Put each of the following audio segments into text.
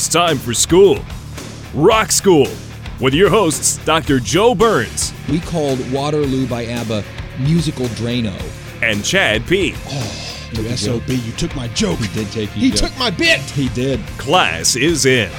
It's time for school. Rock School with your hosts, Dr. Joe Burns. We called Waterloo by ABBA musical Drano. And Chad P. Oh, you SOB, you took my joke. He did take He took my bit. He did. Class is in.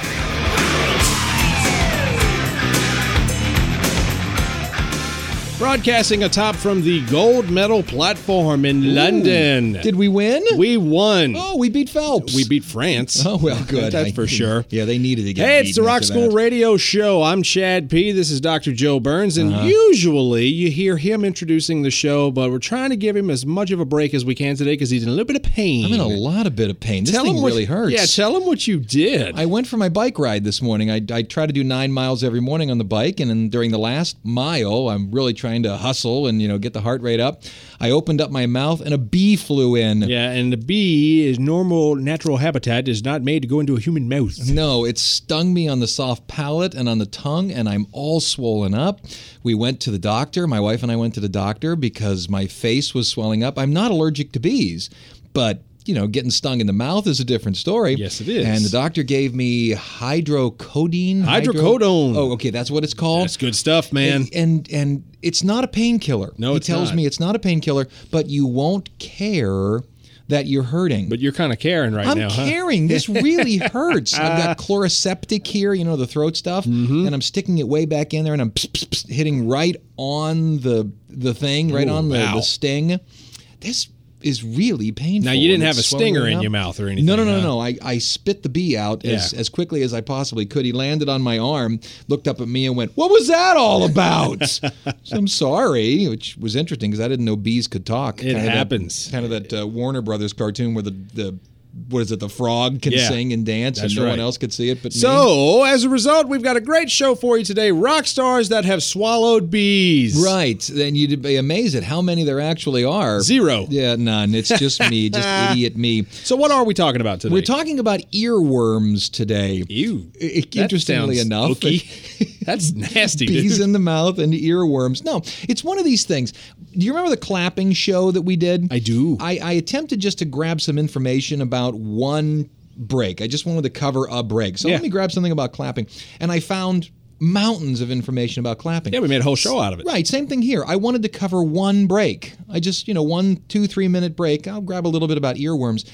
Broadcasting atop from the gold medal platform in Ooh, London. Did we win? We won. Oh, we beat Phelps. We beat France. Oh, well, good. That's I, for sure. Yeah, they needed to get Hey, it's the Rock School that. Radio Show. I'm Chad P. This is Dr. Joe Burns. And uh-huh. usually you hear him introducing the show, but we're trying to give him as much of a break as we can today because he's in a little bit of pain. I'm in a lot of bit of pain. This tell thing him what, really hurts. Yeah, tell him what you did. I went for my bike ride this morning. I, I try to do nine miles every morning on the bike, and then during the last mile, I'm really trying to hustle and you know get the heart rate up. I opened up my mouth and a bee flew in. Yeah, and the bee is normal natural habitat is not made to go into a human mouth. No, it stung me on the soft palate and on the tongue and I'm all swollen up. We went to the doctor. My wife and I went to the doctor because my face was swelling up. I'm not allergic to bees, but you know, getting stung in the mouth is a different story. Yes, it is. And the doctor gave me hydrocodone. Hydrocodone. Oh, okay, that's what it's called. That's good stuff, man. And and, and it's not a painkiller. No, he it's tells not. me it's not a painkiller, but you won't care that you're hurting. But you're kind of caring right I'm now, huh? caring. This really hurts. I've got Chloraseptic here, you know, the throat stuff, mm-hmm. and I'm sticking it way back in there, and I'm pss, pss, pss, hitting right on the the thing, right Ooh, on the, wow. the sting. This is really painful. Now you didn't have a stinger in your mouth or anything. No, no, no, huh? no. I, I spit the bee out as, Yeah. as quickly as I possibly could. He landed on my arm, looked up at me, and went, "What was that all about?" so I'm sorry, which was interesting because I didn't know bees could talk. It Kind of that- happens. kind of that uh, Warner Brothers cartoon where the the what is it? The frog can Yeah, sing and dance, that's and no right. one else could see it but me. So, as a result, we've got a great show for you today. Rock stars that have swallowed bees. Right. Then you'd be amazed at how many there actually are. Zero. Yeah, none. It's just me, just idiot me. So, what are we talking about today? We're talking about earworms today. Ew. Interestingly enough. That's nasty, bees in the mouth and earworms. No, it's one of these things. Do you remember the clapping show that we did? I do. I, I attempted just to grab some information about one break. I just wanted to cover a break. So Yeah. let me grab something about clapping. And I found mountains of information about clapping. Yeah, we made a whole show out of it. Right, same thing here. I wanted to cover one break. I just, you know, one, two, three minute break. I'll grab a little bit about earworms.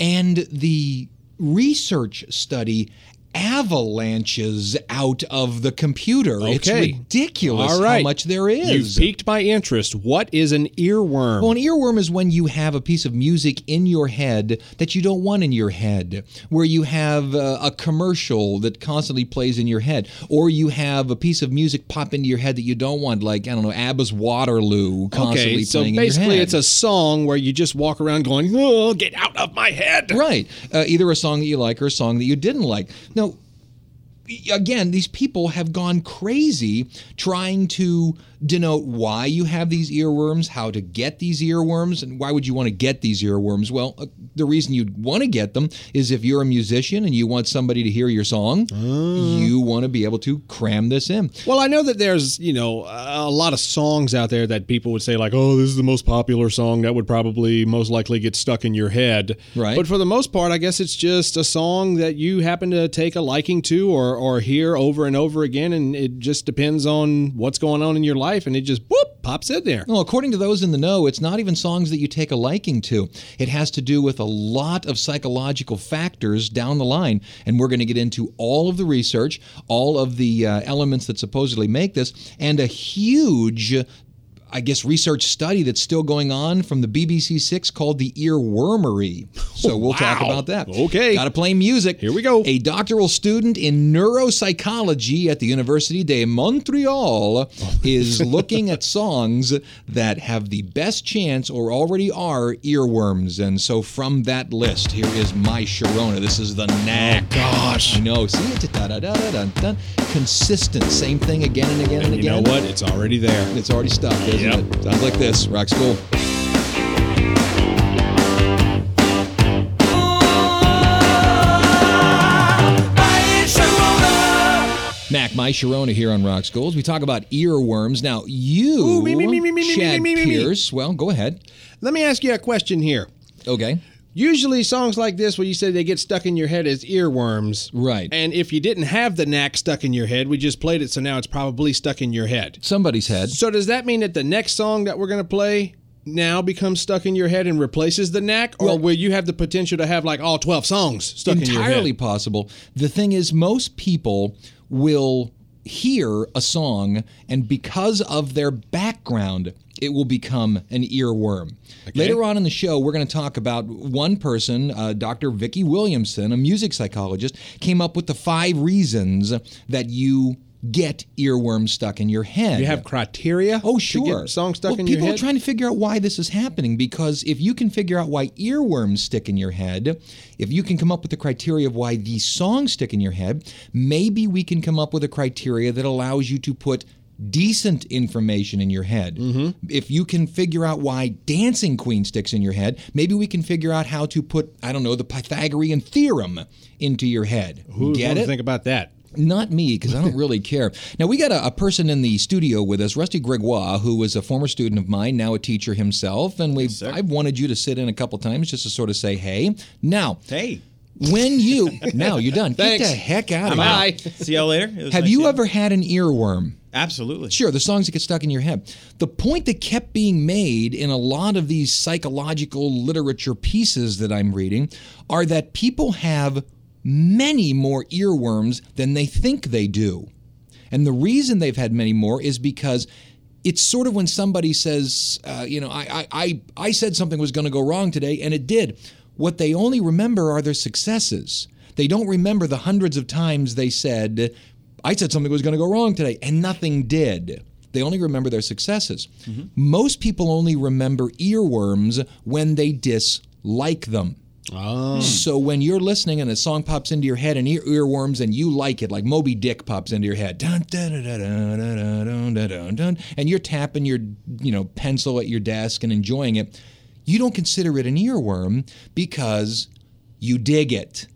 And the research study avalanches out of the computer. It's Okay. ridiculous All right. how much there is. You've is. piqued my interest. What is an earworm? Well, an earworm is when you have a piece of music in your head that you don't want in your head, where you have uh, a commercial that constantly plays in your head, or you have a piece of music pop into your head that you don't want, like, I don't know, ABBA's Waterloo constantly okay, so playing in your basically, it's a song where you just walk around going, "Oh, get out of my head!" Right. Uh, either a song that you like or a song that you didn't like. Now, again, these people have gone crazy trying to denote why you have these earworms, how to get these earworms, and why would you want to get these earworms? Well, uh, the reason you'd want to get them is if you're a musician and you want somebody to hear your song, you want to be able to cram this in. Well, I know that there's, you know, a lot of songs out there that people would say like, "Oh, this is the most popular song that would probably most likely get stuck in your head." Right. But for the most part, I guess it's just a song that you happen to take a liking to or or hear over and over again and it just depends on what's going on in your life and it just whoop pops in there. Well, according to those in the know, it's not even songs that you take a liking to. It has to do with a lot of psychological factors down the line. And we're going to get into all of the research, all of the uh, elements that supposedly make this, and a huge I guess, research study that's still going on from the BBC Six called the earwormery. So we'll talk about that. Okay. Got to play music. Here we go. A doctoral student in neuropsychology at the University de Montreal is looking at songs that have the best chance or already are earworms. And so from that list, here is My Sharona. This is the knack. Oh, gosh. I know. See it? Da-da-da-da-dun-dun. Consistent. Same thing again and again and, And you know what? It's already there. It's already stuck, It? Sounds like this. Rock School. Mac, my Sharona here on Rock Schools. We talk about earworms. Now, you, Ooh, me, me, me, me, me, me, Chad. Pierce. Well, go ahead. Let me ask you a question here. Okay. Usually, songs like this, where you say they get stuck in your head as earworms. Right. And if you didn't have the knack stuck in your head, we just played it, so now it's probably stuck in your head. Somebody's head. So, does that mean that the next song that we're going to play now becomes stuck in your head and replaces the knack? Or Well- will you have the potential to have like all 12 songs stuck in your head? entirely possible. The thing is, most people will hear a song, and because of their background, it will become an earworm. Later on in the show, we're going to talk about one person, uh, Dr. Vicki Williamson, a music psychologist, came up with the five reasons that you get earworms stuck in your head. You have criteria? Oh, sure. get songs stuck well, in your head? people are trying to figure out why this is happening because if you can figure out why earworms stick in your head, if you can come up with the criteria of why these songs stick in your head, maybe we can come up with a criteria that allows you to put decent information in your head. Mm-hmm. If you can figure out why Dancing Queen sticks in your head, maybe we can figure out how to put, I don't know, the Pythagorean theorem into your head. Who's Get it? think about that? Not me, because I don't really care. Now, we got a, a person in the studio with us, Rusty Gregoire, who was a former student of mine, now a teacher himself. And we've, I've wanted you to sit in a couple times just to sort of say, hey. Now, Hey, when you, now you're done. Thanks. Get the heck out of Bye. here. see y'all later. Have nice you ever had an earworm? Absolutely. Sure, the songs that get stuck in your head. The point that kept being made in a lot of these psychological literature pieces that I'm reading are that people have many more earworms than they think they do. And the reason they've had many more is because it's sort of when somebody says, uh, you know, I, I, I, I said something was going to go wrong today, and it did. What they only remember are their successes. They don't remember the hundreds of times they said, I said something was going to go wrong today, and nothing did. They only remember their successes. Mm-hmm. Most people only remember earworms when they dislike them. Oh. So when you're listening and a song pops into your head and ear- earworms and you like it, like Moby Dick pops into your head, and you're tapping your you know pencil at your desk and enjoying it, you don't consider it an earworm because you dig it.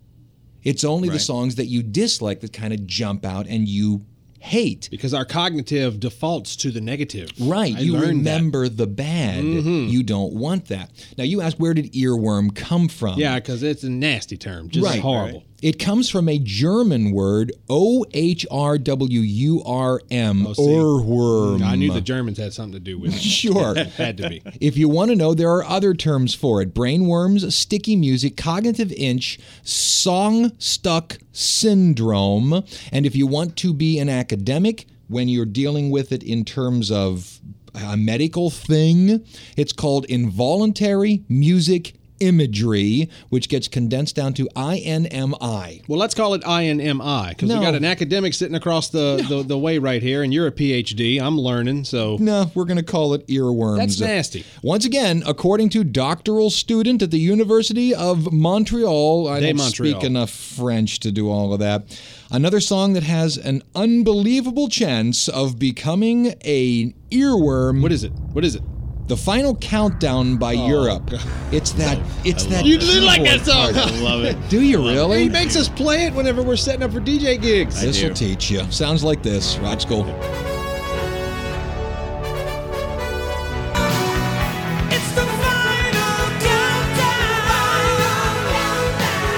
It's only the songs that you dislike that kind of jump out and you hate. Because our cognitive defaults to the negative. Right. I you learned that. Mm-hmm. remember the bad. You don't want that. Now, you ask, where did earworm come from? Yeah, because it's a nasty term. Just Right. horrible. It comes from a German word, O H R W U R M, Oh. Ohrwurm. I knew the Germans had something to do with it. Sure. had to be. If you want to know, there are other terms for it brainworms, sticky music, cognitive itch, song stuck syndrome. And if you want to be an academic, when you're dealing with it in terms of a medical thing, it's called involuntary music imagery, which gets condensed down to INMI. Well, let's call it INMI because No. we got an academic sitting across the, the, the way right here, and you're a PhD. I'm learning, so No, we're going to call it earworms. That's nasty. Once again, according to doctoral student at the University of Montreal, I De don't Montreal. speak enough French to do all of that. Another song that has an unbelievable chance of becoming an earworm. what is it? What is it? The final countdown by oh, Europe? It's that. It's that. You did like that song. part. I love it. Do you really? He makes us play it whenever we're setting up for DJ gigs. This will teach you. Sounds like this. Rock school.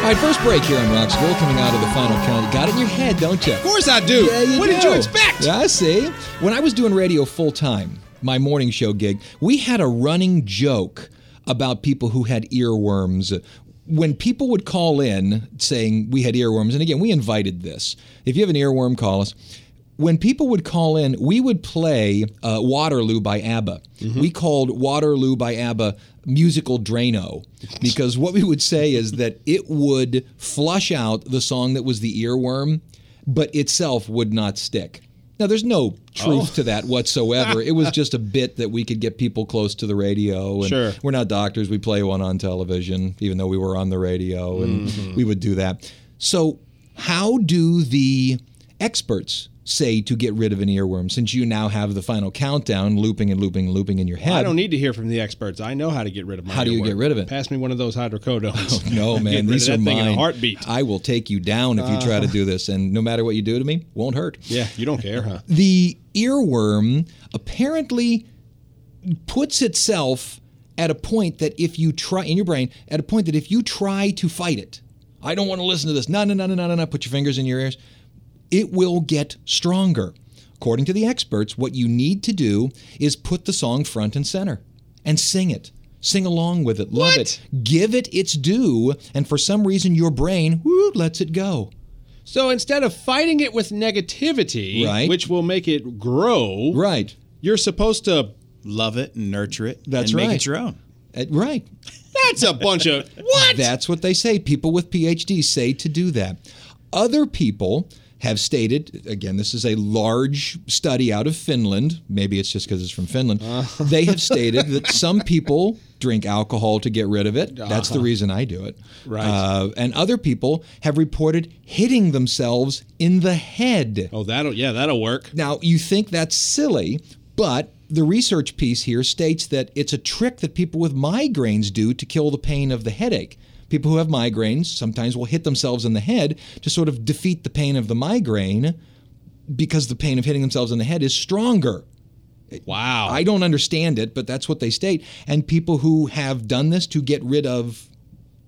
All right, first break here on Rock School, coming out of the final count. Got it in your head, don't you? Of course I do. Yeah, you what did you expect? Yeah, I see. When I was doing radio full time, my morning show gig, we had a running joke about people who had earworms. When people would call in saying we had earworms, and again, we invited this. If you have an earworm, call us. when people would call in, we would play uh, Waterloo by ABBA. We called Waterloo by ABBA musical Drano because what we would say is that it would flush out the song that was the earworm, but itself would not stick. Now, there's no truth oh. to that whatsoever. it was just a bit that we could get people close to the radio. And Sure. We're not doctors. We play one on television, even though we were on the radio, and mm-hmm. we would do that. So, how do the experts say to get rid of an earworm since you now have the final countdown looping and looping and looping in your head? I don't need to hear from the experts. I know how to get rid of my How do you earworm. get rid of it? Pass me one of those hydrocodones. Oh, no, man, these are that thing in mine. a heartbeat. I will take you down if you try to uh-huh. do this, and no matter what you do to me, won't hurt. yeah, you don't care, huh? The earworm apparently puts itself at a point that if you try in your brain, at a point that if you try to fight it, I don't want to listen to this. No, no, no, no, no, no, no. Put your fingers in your ears. It will get stronger. According to the experts, what you need to do is put the song front and center and sing it. Sing along with it. Love it. Give it its due. And for some reason, your brain whoo, lets it go. So instead of fighting it with negativity, Right. which will make it grow, Right. you're supposed to. Love it and nurture it. That's and Make right. it your own. Uh, right. That's a bunch of what? That's what they say. People with PhDs say to do that. Other people have stated, again, this is a large study out of Finland. Maybe it's just because it's from Finland. They have stated that some people drink alcohol to get rid of it. That's the reason I do it. Right. Uh, and other people have reported hitting themselves in the head. Oh, that'll yeah, that'll work. Now, you think that's silly, but the research piece here states that it's a trick that people with migraines do to kill the pain of the headache. People who have migraines sometimes will hit themselves in the head to sort of defeat the pain of the migraine because the pain of hitting themselves in the head is stronger. Wow. I don't understand it, but that's what they state. And people who have done this to get rid of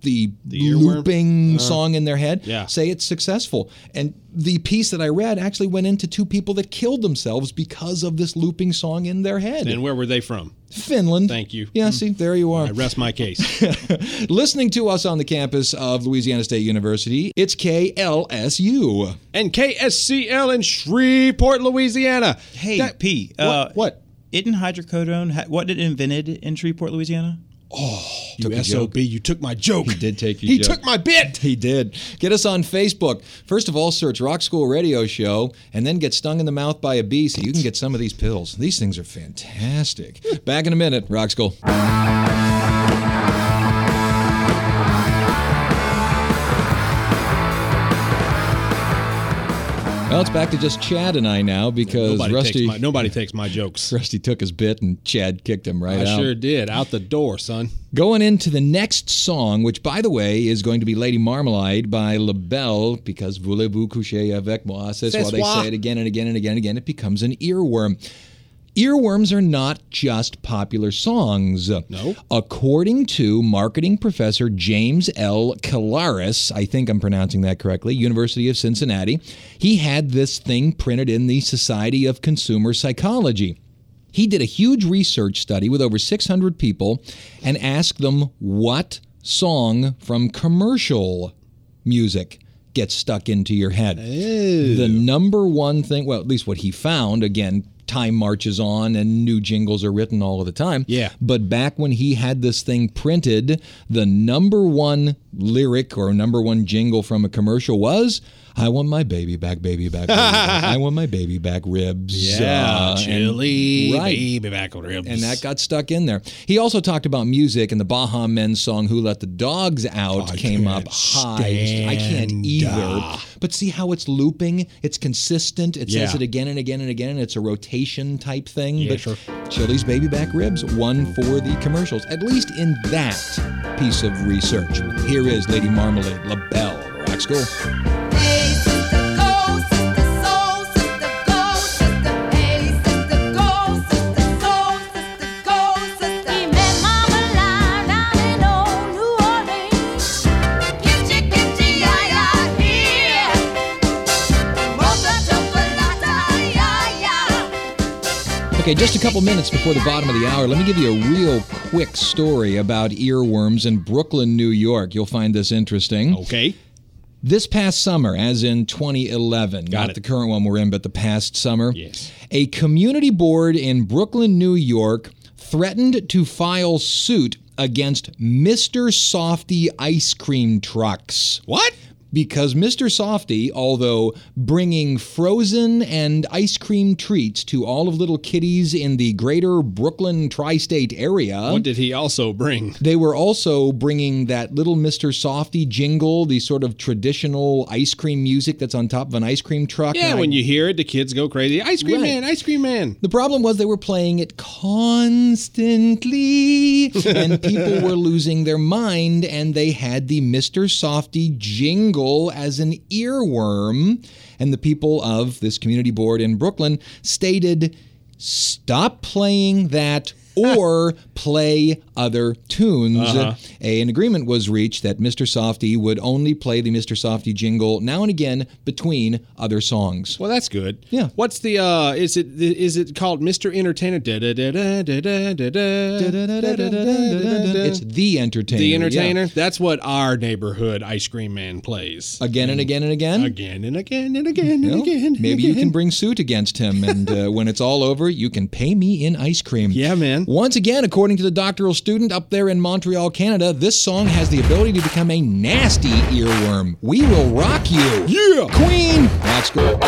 the, earworm? looping song in their head yeah. say it's successful. And the piece that I read actually went into two people that killed themselves because of this looping song in their head. and where were they from? Finland. Thank you. Yeah, see, there you are. I rest my case. Listening to us on the campus of Louisiana State University, it's KLSU. and KSCL in Shreveport, Louisiana. Hey, That- P. What? Uh, what? Isn't hydrocodone, what did it invented in Shreveport, Louisiana? You Took SOB, you took my joke. He did take your He joke. took my bit. He did. Get us on Facebook. First of all, search Rock School Radio Show and then get stung in the mouth by a bee so you can get some of these pills. These things are fantastic. Back in a minute, Rock School. Well, it's back to just Chad and I now because Nobody Rusty takes my nobody takes my jokes. Rusty took his bit and Chad kicked him right I out. sure did. Out the door, son. Going into the next song, which, by the way, is going to be Lady Marmalade by LaBelle, because voulez-vous coucher avec moi? Says C'est while they moi. say it again and again and again and again, it becomes an earworm. Earworms are not just popular songs. No. According to marketing professor James L. Kellaris, I think I'm pronouncing that correctly, University of Cincinnati, he had this thing printed in the Society of Consumer Psychology. He did a huge research study with over 600 people and asked them what song from commercial music gets stuck into your head. The number one thing, well, at least what he found, again, time marches on and new jingles are written all of the time. Yeah. But back when he had this thing printed, the number one lyric or number one jingle from a commercial was. I want my baby back, baby back. Baby back. I want my baby back ribs. Uh, and- chili right. baby back ribs. and that got stuck in there. He also talked about music, and the Baha Men song "Who Let the Dogs Out" I came up high. I can't either. uh, But see how it's looping? It's consistent. It says it again and again and again. It's a rotation type thing. Yeah, but sure. Chili's baby back ribs won for the commercials, at least in that piece of research. Here is Lady Marmalade, La Belle, Rock School. Okay, just a couple minutes before the bottom of the hour, let me give you a real quick story about earworms in Brooklyn, New York. You'll find this interesting. Okay. This past summer, as in 2011, Got not it. the current one we're in, but the past summer, Yes. a community board in Brooklyn, New York, threatened to file suit against Mr. Softee ice cream trucks. What? Because Mr. Softee, although bringing frozen and ice cream treats to all of little kitties in the greater Brooklyn tri state area, What did he also bring? they were also bringing that little Mr. Softee jingle, the sort of traditional ice cream music that's on top of an ice cream truck. Yeah, And I- when you hear it, the kids go crazy. Ice cream Right. man, ice cream man. The problem was they were playing it constantly, and people were losing their mind, and they had the Mr. Softee jingle as an earworm. And the people of this community board in Brooklyn stated, stop playing that or play other tunes. Uh-huh. A, an agreement was reached that Mr. Softee would only play the Mr. Softee jingle now and again between other songs. Well, that's good. Yeah. What's the uh is it is it called Mr. Entertainer? It's The Entertainer. The Entertainer. Yeah. That's what our neighborhood ice cream man plays. Again and, and again and again. Again and again and again well, and again. Maybe you can bring suit against him and uh, when it's all over, you can pay me in ice cream. Yeah, man. Once again, according to the doctoral student up there in Montreal, Canada, this song has the ability to become a nasty earworm. We will rock you. Yeah. Queen. That's good.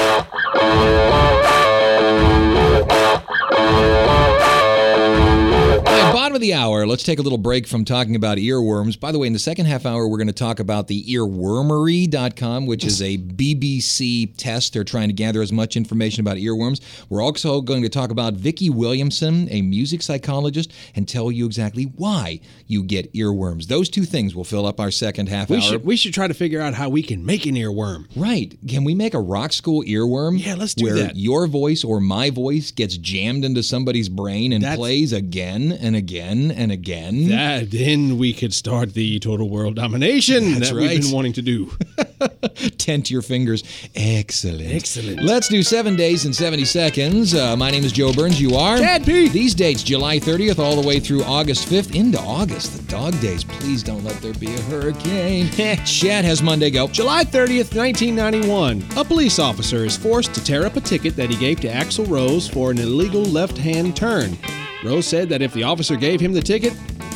Bottom of the hour. Let's take a little break from talking about earworms. By the way, in the second half hour, we're going to talk about the earwormery.com, which is a BBC test. They're trying to gather as much information about earworms. We're also going to talk about Vicki Williamson, a music psychologist, and tell you exactly why you get earworms. Those two things will fill up our second half We hour. should we should try to figure out how we can make an earworm. Right. Can we make a rock school earworm? Yeah, let's do where that. your voice or my voice gets jammed into somebody's brain and That's- plays again and again and again. That then we could start the total world domination That's that right. we've been wanting to do. Tent your fingers. Excellent. Excellent. Let's do seven days and 70 seconds. Uh, my name is Joe Burns. You are? Chad Pete. These dates, July 30th all the way through August 5th into August. The dog days. Please don't let there be a hurricane. Chad has Monday go. July 30th, 1991, a police officer is forced to tear up a ticket that he gave to Axl Rose for an illegal left hand turn. Rose said that if the officer gave him the ticket,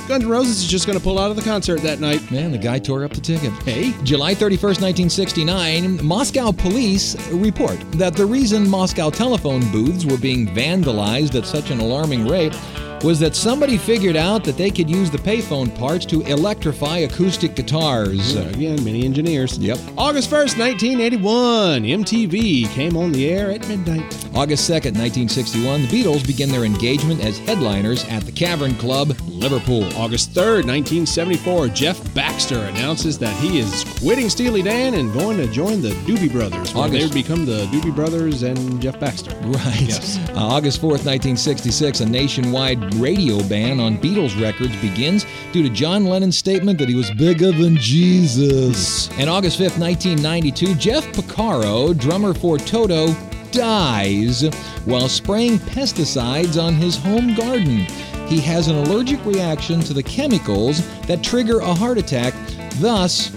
Guns N' Roses is just going to pull out of the concert that night. Man, the guy tore up the ticket. Hey. July 31st, 1969, Moscow police report that the reason Moscow telephone booths were being vandalized at such an alarming rate was that somebody figured out that they could use the payphone parts to electrify acoustic guitars. Again, many engineers. Yep. August 1st, 1981, MTV came on the air at midnight. August 2nd, 1961, the Beatles begin their engagement as headliners at the Cavern Club, Liverpool. August 3rd, 1974, Jeff Baxter announces that he is quitting Steely Dan and going to join the Doobie Brothers, where they August- become the Doobie Brothers and Jeff Baxter. Right. Yes. Uh, August 4th, 1966, a nationwide radio ban on Beatles records begins due to John Lennon's statement that he was bigger than Jesus. And August 5th, 1992, Jeff Porcaro, drummer for Toto, dies while spraying pesticides on his home garden. He has an allergic reaction to the chemicals that trigger a heart attack. Thus,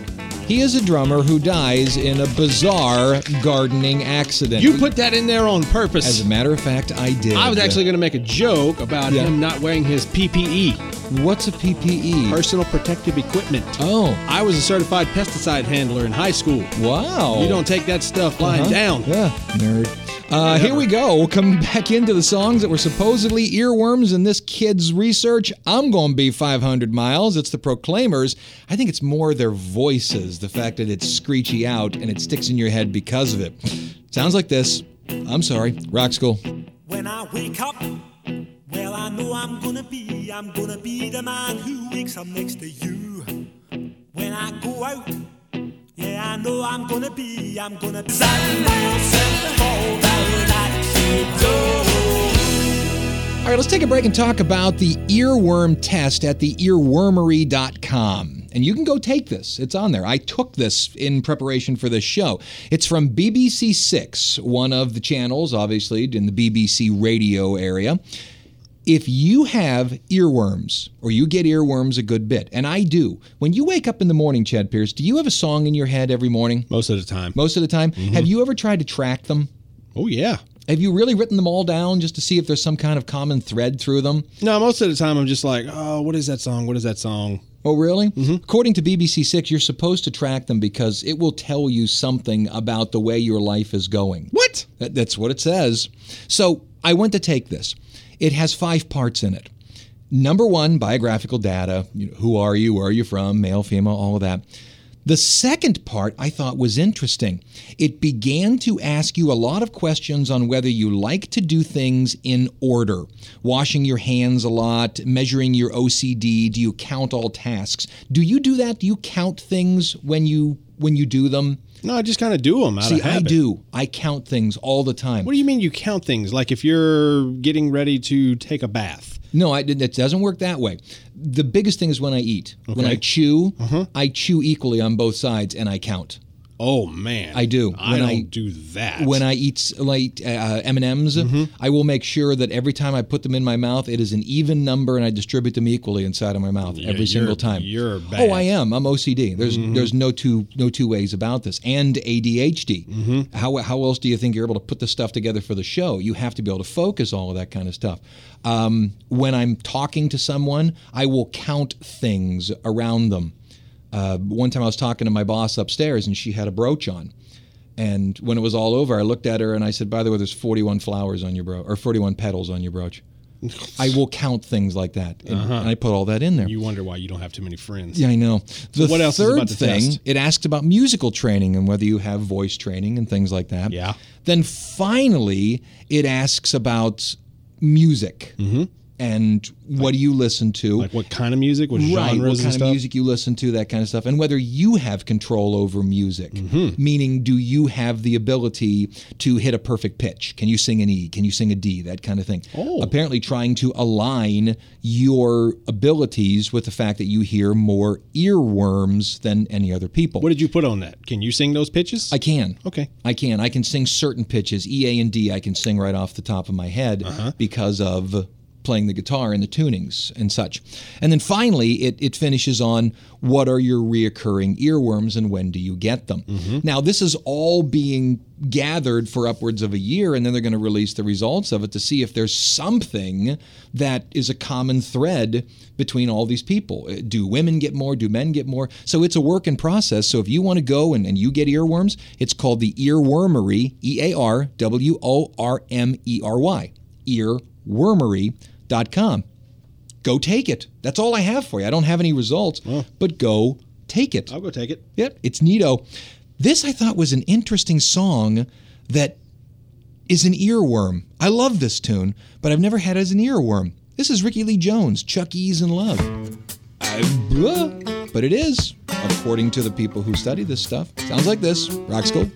he is a drummer who dies in a bizarre gardening accident. You put that in there on purpose. As a matter of fact, I did. I was actually going to make a joke about Yeah. him not wearing his PPE, What's a PPE? personal protective equipment. Oh, I was a certified pesticide handler in high school. wow. You don't take that stuff lying Uh-huh. down. Yeah, nerd. Uh, here we go. We'll come back into the songs that were supposedly earworms in this kid's research. I'm going to be 500 miles. It's the Proclaimers. I think it's more their voices, the fact that it's screechy out and it sticks in your head because of it. Sounds like this. I'm sorry. Rock School. When I wake up, well, I know I'm gonna be, I'm gonna be the man who wakes up next to you. When I go out, yeah, I know I'm gonna be, I'm gonna be down like she do. All right, let's take a break and talk about the earworm test at the earwormery.com. And you can go take this. It's on there. I took this in preparation for this show. It's from BBC Six, one of the channels, obviously, in the BBC radio area. If you have earworms or you get earworms a good bit, and I do, when you wake up in the morning, Chad Pierce, do you have a song in your head every morning? Most of the time. Most of the time. Mm-hmm. Have you ever tried to track them? Oh yeah. Have you really written them all down just to see if there's some kind of common thread through them? No, most of the time I'm just like, oh, what is that song? What is that song? Oh, really? Mm-hmm. According to BBC Six, you're supposed to track them because it will tell you something about the way your life is going. What? That- That's what it says. So I went to take this. It has five parts in it. Number one, biographical data. You know, who are you? Where are you from? Male, female, all of that. The second part I thought was interesting. It began to ask you a lot of questions on whether you like to do things in order. Washing your hands a lot, measuring your OCD, do you count all tasks? Do you do that? Do you count things when you when you do them? No, I just kind of do them out See, of habit. I do. I count things all the time. What do you mean you count things? Like if you're getting ready to take a bath. No, I, it doesn't work that way. The biggest thing is when I eat. When I chew, Uh-huh. I chew equally on both sides, and I count. Oh man, I do. I When don't I- do that. When I eat like uh, M and M's, Mm-hmm. I will make sure that every time I put them in my mouth, it is an even number, and I distribute them equally inside of my mouth Yeah, every single time. you're bad. Oh. I am. I'm OCD. There's Mhm. there's no two no two ways about this. And ADHD. Mm-hmm. How how else do you think you're able to put the stuff together for the show? You have to be able to focus all of that kind of stuff. Um, when I'm talking to someone, I will count things around them. Uh, one time I was talking to my boss upstairs, and she had a brooch on. And when it was all over, I looked at her and I said, "By the way, there's 41 flowers on your brooch, or 41 petals on your brooch." I will count things like that, and, Uh-huh. and I put all that in there. You wonder why you don't have too many friends. Yeah, I know. The what else is third about the thing, test? it asks about musical training and whether you have voice training and things like that. Yeah. Then finally, it asks about music and what do you listen to? Like what kind of music? What right, genres what and kind of music you listen to, that kind of stuff, and whether you have control over music. Mm-hmm. Meaning, do you have the ability to hit a perfect pitch? Can you sing an E? Can you sing a D? That kind of thing. Oh. Apparently, trying to align your abilities with the fact that you hear more earworms than any other people. What did you put on that? Can you sing those pitches? I can. Okay. I can. I can sing certain pitches, E, A, and D. I can sing right off the top of my head Uh-huh. because of playing the guitar and the tunings and such. And then finally, it, it finishes on what are your reoccurring earworms and when do you get them? Mm-hmm. Now, this is all being gathered for upwards of a year, and then they're going to release the results of it to see if there's something that is a common thread between all these people. Uh, Do women get more? Do men get more? So it's a work in process. So if you want to go and, and you get earworms, it's called the earwormery, E A R W O R M E R Y, earwormery.com. Go take it. That's all I have for you. I don't have any results, but go take it. I'll go take it. Yep, it's neato. This I thought was an interesting song that is an earworm. I love this tune, but I've never had it as an earworm. This is Rickie Lee Jones, Chuck E's in Love. I, blah, but it is, according to the people who study this stuff. Sounds like this. Rock School.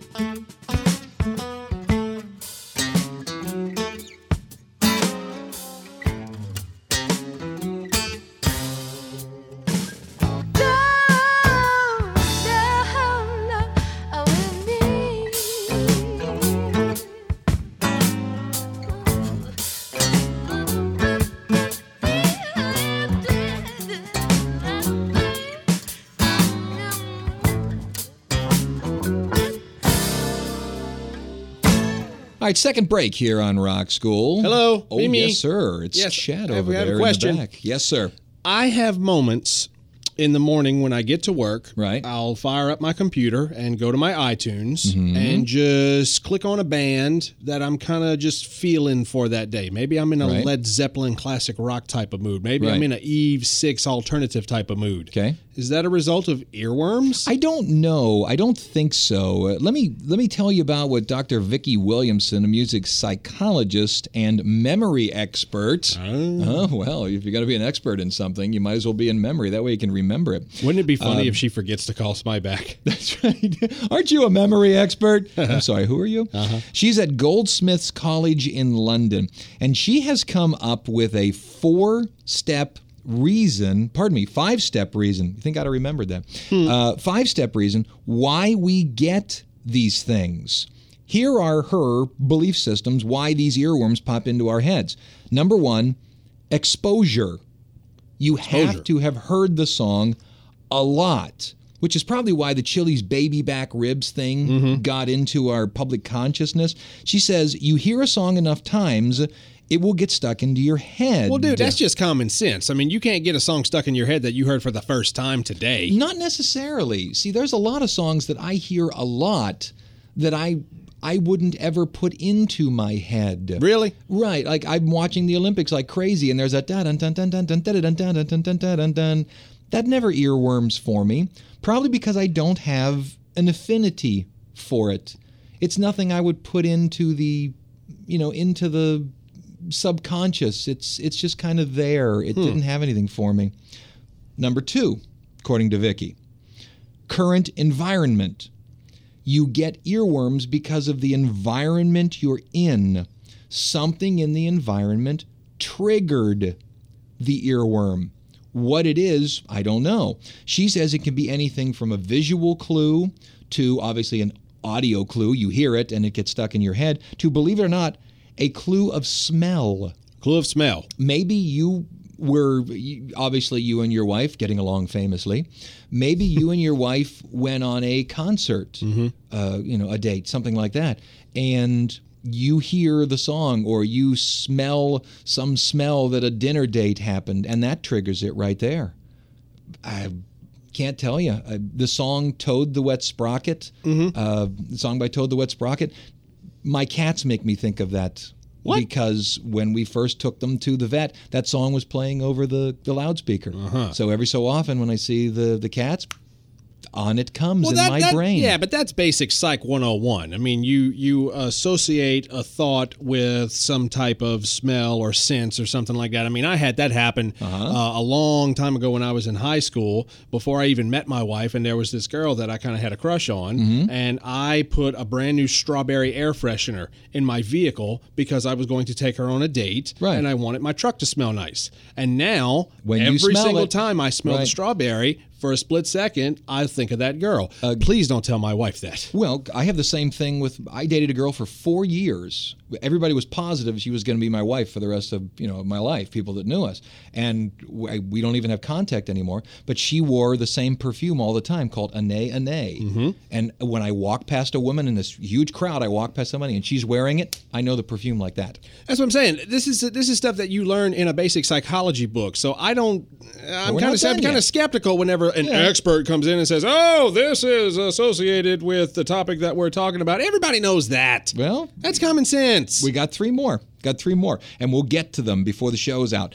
Right, second break here on Rock School. Hello, Oh, yes, sir. It's Yes, Chad over there question. in the back. Yes, sir. I have moments in the morning when I get to work. Right. I'll fire up my computer and go to my iTunes Mm-hmm. and just click on a band that I'm kind of just feeling for that day. Maybe I'm in a Right. Led Zeppelin classic rock type of mood. Maybe I'm in a Eve 6 alternative type of mood. Okay. Is that a result of earworms? I don't know. I don't think so. Uh, let me let me tell you about what Dr. Vicki Williamson, a music psychologist and memory expert. Oh, well, if you're going to be an expert in something, you might as well be in memory. That way you can remember it. Wouldn't it be funny Um, if she forgets to call Spy back? That's right. Aren't you a memory expert? I'm sorry, who are you? Uh-huh. She's at Goldsmiths College in London, and she has come up with a four step reason, pardon me, five step reason. I think I'd have remembered that. Uh, five step reason why we get these things. Here are her belief systems why these earworms pop into our heads. Number one, exposure. You have to have heard the song a lot, which is probably why the Chili's baby back ribs thing Mm-hmm. got into our public consciousness. She says, You hear a song enough times, it will get stuck into your head. Well, dude, that's just common sense. I mean, you can't get a song stuck in your head that you heard for the first time today. Not necessarily. See, there's a lot of songs that I hear a lot that I I wouldn't ever put into my head. Really? Right. Like I'm watching the Olympics like crazy, and there's a dun dun dun dun dun dun dun dun dun dun dun dun dun dun. That never earworms for me. Probably because I don't have an affinity for it. It's nothing I would put into the, you know, into the subconscious. It's it's just kind of there. It didn't have anything for me. Number two, according to Vicky, current environment. You get earworms because of the environment you're in. Something in the environment triggered the earworm. What it is, I don't know. She says it can be anything from a visual clue to obviously an audio clue. You hear it and it gets stuck in your head, to believe it or not, a clue of smell Clue of smell. maybe you were obviously you and your wife getting along famously. Maybe you and your wife went on a concert, uh, you know, a date, something like that, and you hear the song or you smell some smell that a dinner date happened, and that triggers it right there. I can't tell you. Uh, the song "Toad the Wet Sprocket," uh, the song by Toad the Wet Sprocket. My cats make me think of that. What? Because when we first took them to the vet, that song was playing over the, the loudspeaker. Uh-huh. So every so often, when I see the the cats, on it comes in my brain. Yeah, but that's basic Psych 101. I mean, you you associate a thought with some type of smell or sense or something like that. I mean, I had that happen Uh-huh. uh, a long time ago when I was in high school, before I even met my wife, and there was this girl that I kind of had a crush on, Mm-hmm. and I put a brand new strawberry air freshener in my vehicle because I was going to take her on a date, Right. and I wanted my truck to smell nice. And now, When you every smell single it- time I smell the strawberry, for a split second, I think of that girl. Uh, Please don't tell my wife that. Well, I have the same thing with. I dated a girl for four years. Everybody was positive she was going to be my wife for the rest of you know my life. People that knew us, and we don't even have contact anymore. But she wore the same perfume all the time, called Anaïs Anaïs. Mm-hmm. And when I walk past a woman in this huge crowd, I walk past somebody and she's wearing it. I know the perfume like that. That's what I'm saying. This is this is stuff that you learn in a basic psychology book. So I don't. I'm kind of I'm kind of skeptical whenever an Yeah. expert comes in and says, "Oh, this is associated with the topic that we're talking about." Everybody knows that. Well, That's common sense. We got three more. Got three more. And we'll get to them before the show's out.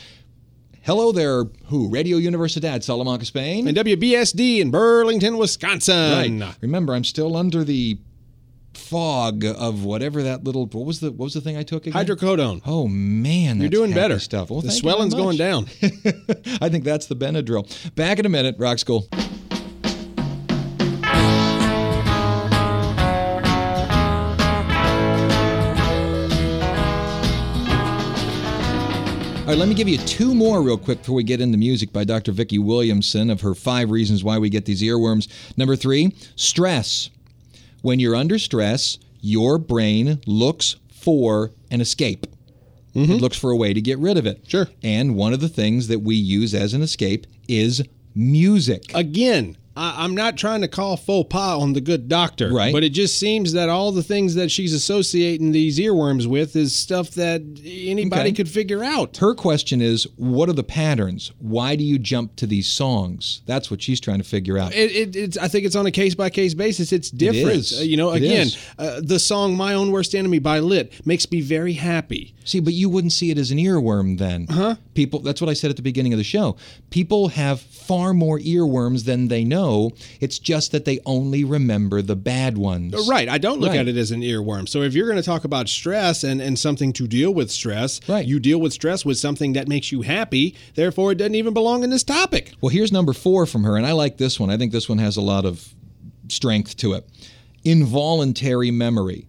Hello there, who? Radio Universidad, Salamanca, Spain. and WBSD in Burlington, Wisconsin. Right. Remember, I'm still under the fog of whatever that little. What was the What was the thing I took again? Hydrocodone. Oh man, You're doing better. Stuff. Well, the thank you very swelling's going down. I think that's the Benadryl. Back in a minute, Rock School. All right, let me give you two more real quick before we get into music by Dr. Vicki Williamson of her five reasons why we get these earworms. Number three, stress. When you're under stress, your brain looks for an escape. Mm-hmm. It looks for a way to get rid of it. Sure. And one of the things that we use as an escape is music. Again, I, I'm not trying to call faux pas on the good doctor, Right. But it just seems that all the things that she's associating these earworms with is stuff that anybody Okay. could figure out. Her question is, what are the patterns? Why do you jump to these songs? That's what she's trying to figure out. It, it, it's, I think it's on a case by case basis. It's different. Uh, you know, It again, is. uh, the song "My Own Worst Enemy" by Lit makes me very happy. See, but you wouldn't see it as an earworm then. Huh? People that's what I said at the beginning of the show. People have far more earworms than they know. It's just that they only remember the bad ones. Uh, Right. I don't look Right. at it as an earworm. So if you're going to talk about stress and, and something to deal with stress, Right. you deal with stress with something that makes you happy. Therefore, it doesn't even belong in this topic. Well, here's number four from her, and I like this one. I think this one has a lot of strength to it. Involuntary memory.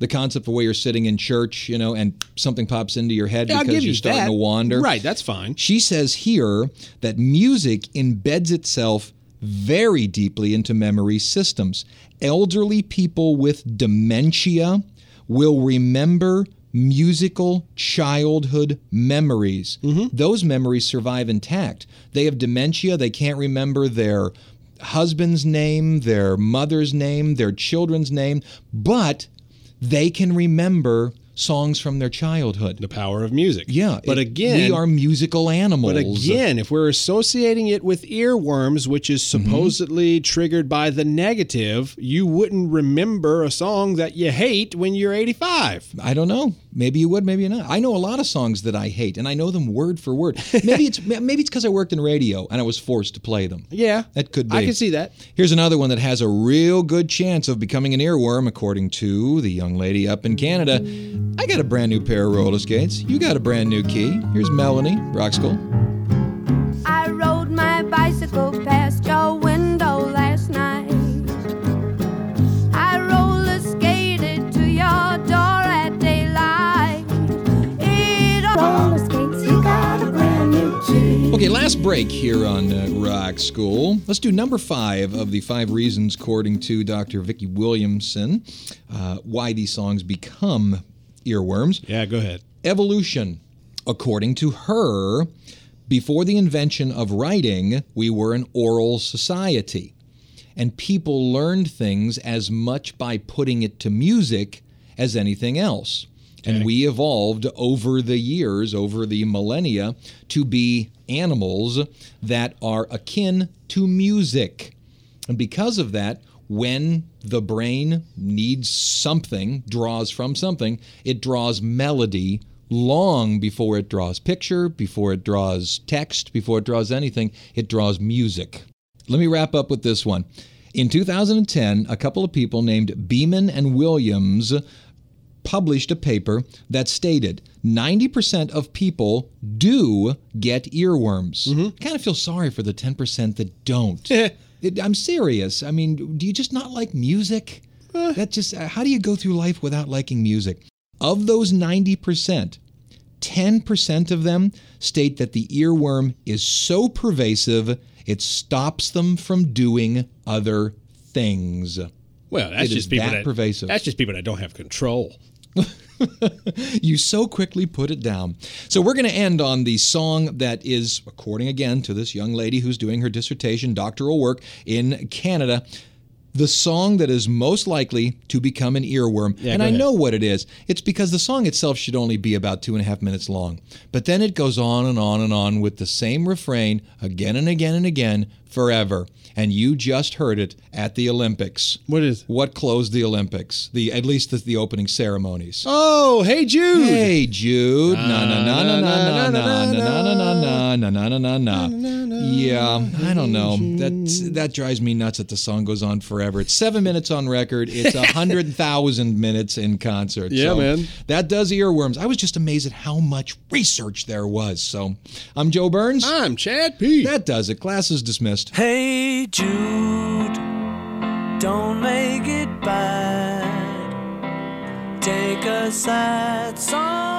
The concept of where you're sitting in church, you know, and something pops into your head Yeah, because you're you starting that. to wander. Right. That's fine. She says here that music embeds itself very deeply into memory systems. Elderly people with dementia will remember musical childhood memories. Mm-hmm. Those memories survive intact. They have dementia, they can't remember their husband's name, their mother's name, their children's name, but they can remember songs from their childhood. The power of music. Yeah, But it- again, we are musical animals. But again, if we're associating it with earworms, which is Mm-hmm. supposedly triggered by the negative, you wouldn't remember a song that you hate when you're 85. I don't know. Maybe you would, maybe not. I know a lot of songs that I hate, and I know them word for word. Maybe it's maybe it's because I worked in radio and I was forced to play them. Yeah. That could be. I can see that. Here's another one that has a real good chance of becoming an earworm, according to the young lady up in Canada. I got a brand new pair of roller skates. You got a brand new key. Here's Melanie, Rock School. Okay, last break here on uh, Rock School. Let's do number five of the five reasons, according to Dr. Vicki Williamson, uh, why these songs become earworms. Yeah, go ahead. Evolution. According to her, before the invention of writing, we were an oral society. And people learned things as much by putting it to music as anything else. And we evolved over the years, over the millennia, to be animals that are akin to music. And because of that, when the brain needs something, draws from something, it draws melody long before it draws picture, before it draws text, before it draws anything, it draws music. Let me wrap up with this one. In 2010, a couple of people named Beaman and Williams published a paper that stated 90% of people do get earworms. Kind of feel sorry for the 10% that don't. It- I'm serious. I mean, do you just not like music? That just uh, how do you go through life without liking music? Of those 90%, 10% of them state that the earworm is so pervasive it stops them from doing other things. Well, that's It just people that that pervasive. That's just people that don't have control. You so quickly put it down. So we're going to end on the song that is, according again to this young lady who's doing her dissertation, doctoral work in Canada, the song that is most likely to become an earworm. and I ahead. know what it is. It's because the song itself should only be about two and a half minutes long. But then it goes on and on and on with the same refrain again and again and again forever. And you just heard it at the Olympics. What is? What closed the Olympics? The at least the, the opening ceremonies. Oh, hey Jude. Hey Jude, na na na na na na na na na na na na na na na na. Yeah, I don't know. That that drives me nuts that the song goes on forever. It's seven minutes on record. It's a hundred thousand minutes in concert. Yeah, So man. That does earworms. I was just amazed at how much research there was. So, I'm Joe Burns. I'm Chad P. That does it. Class is dismissed. Hey Jude, don't make it bad. Take a sad song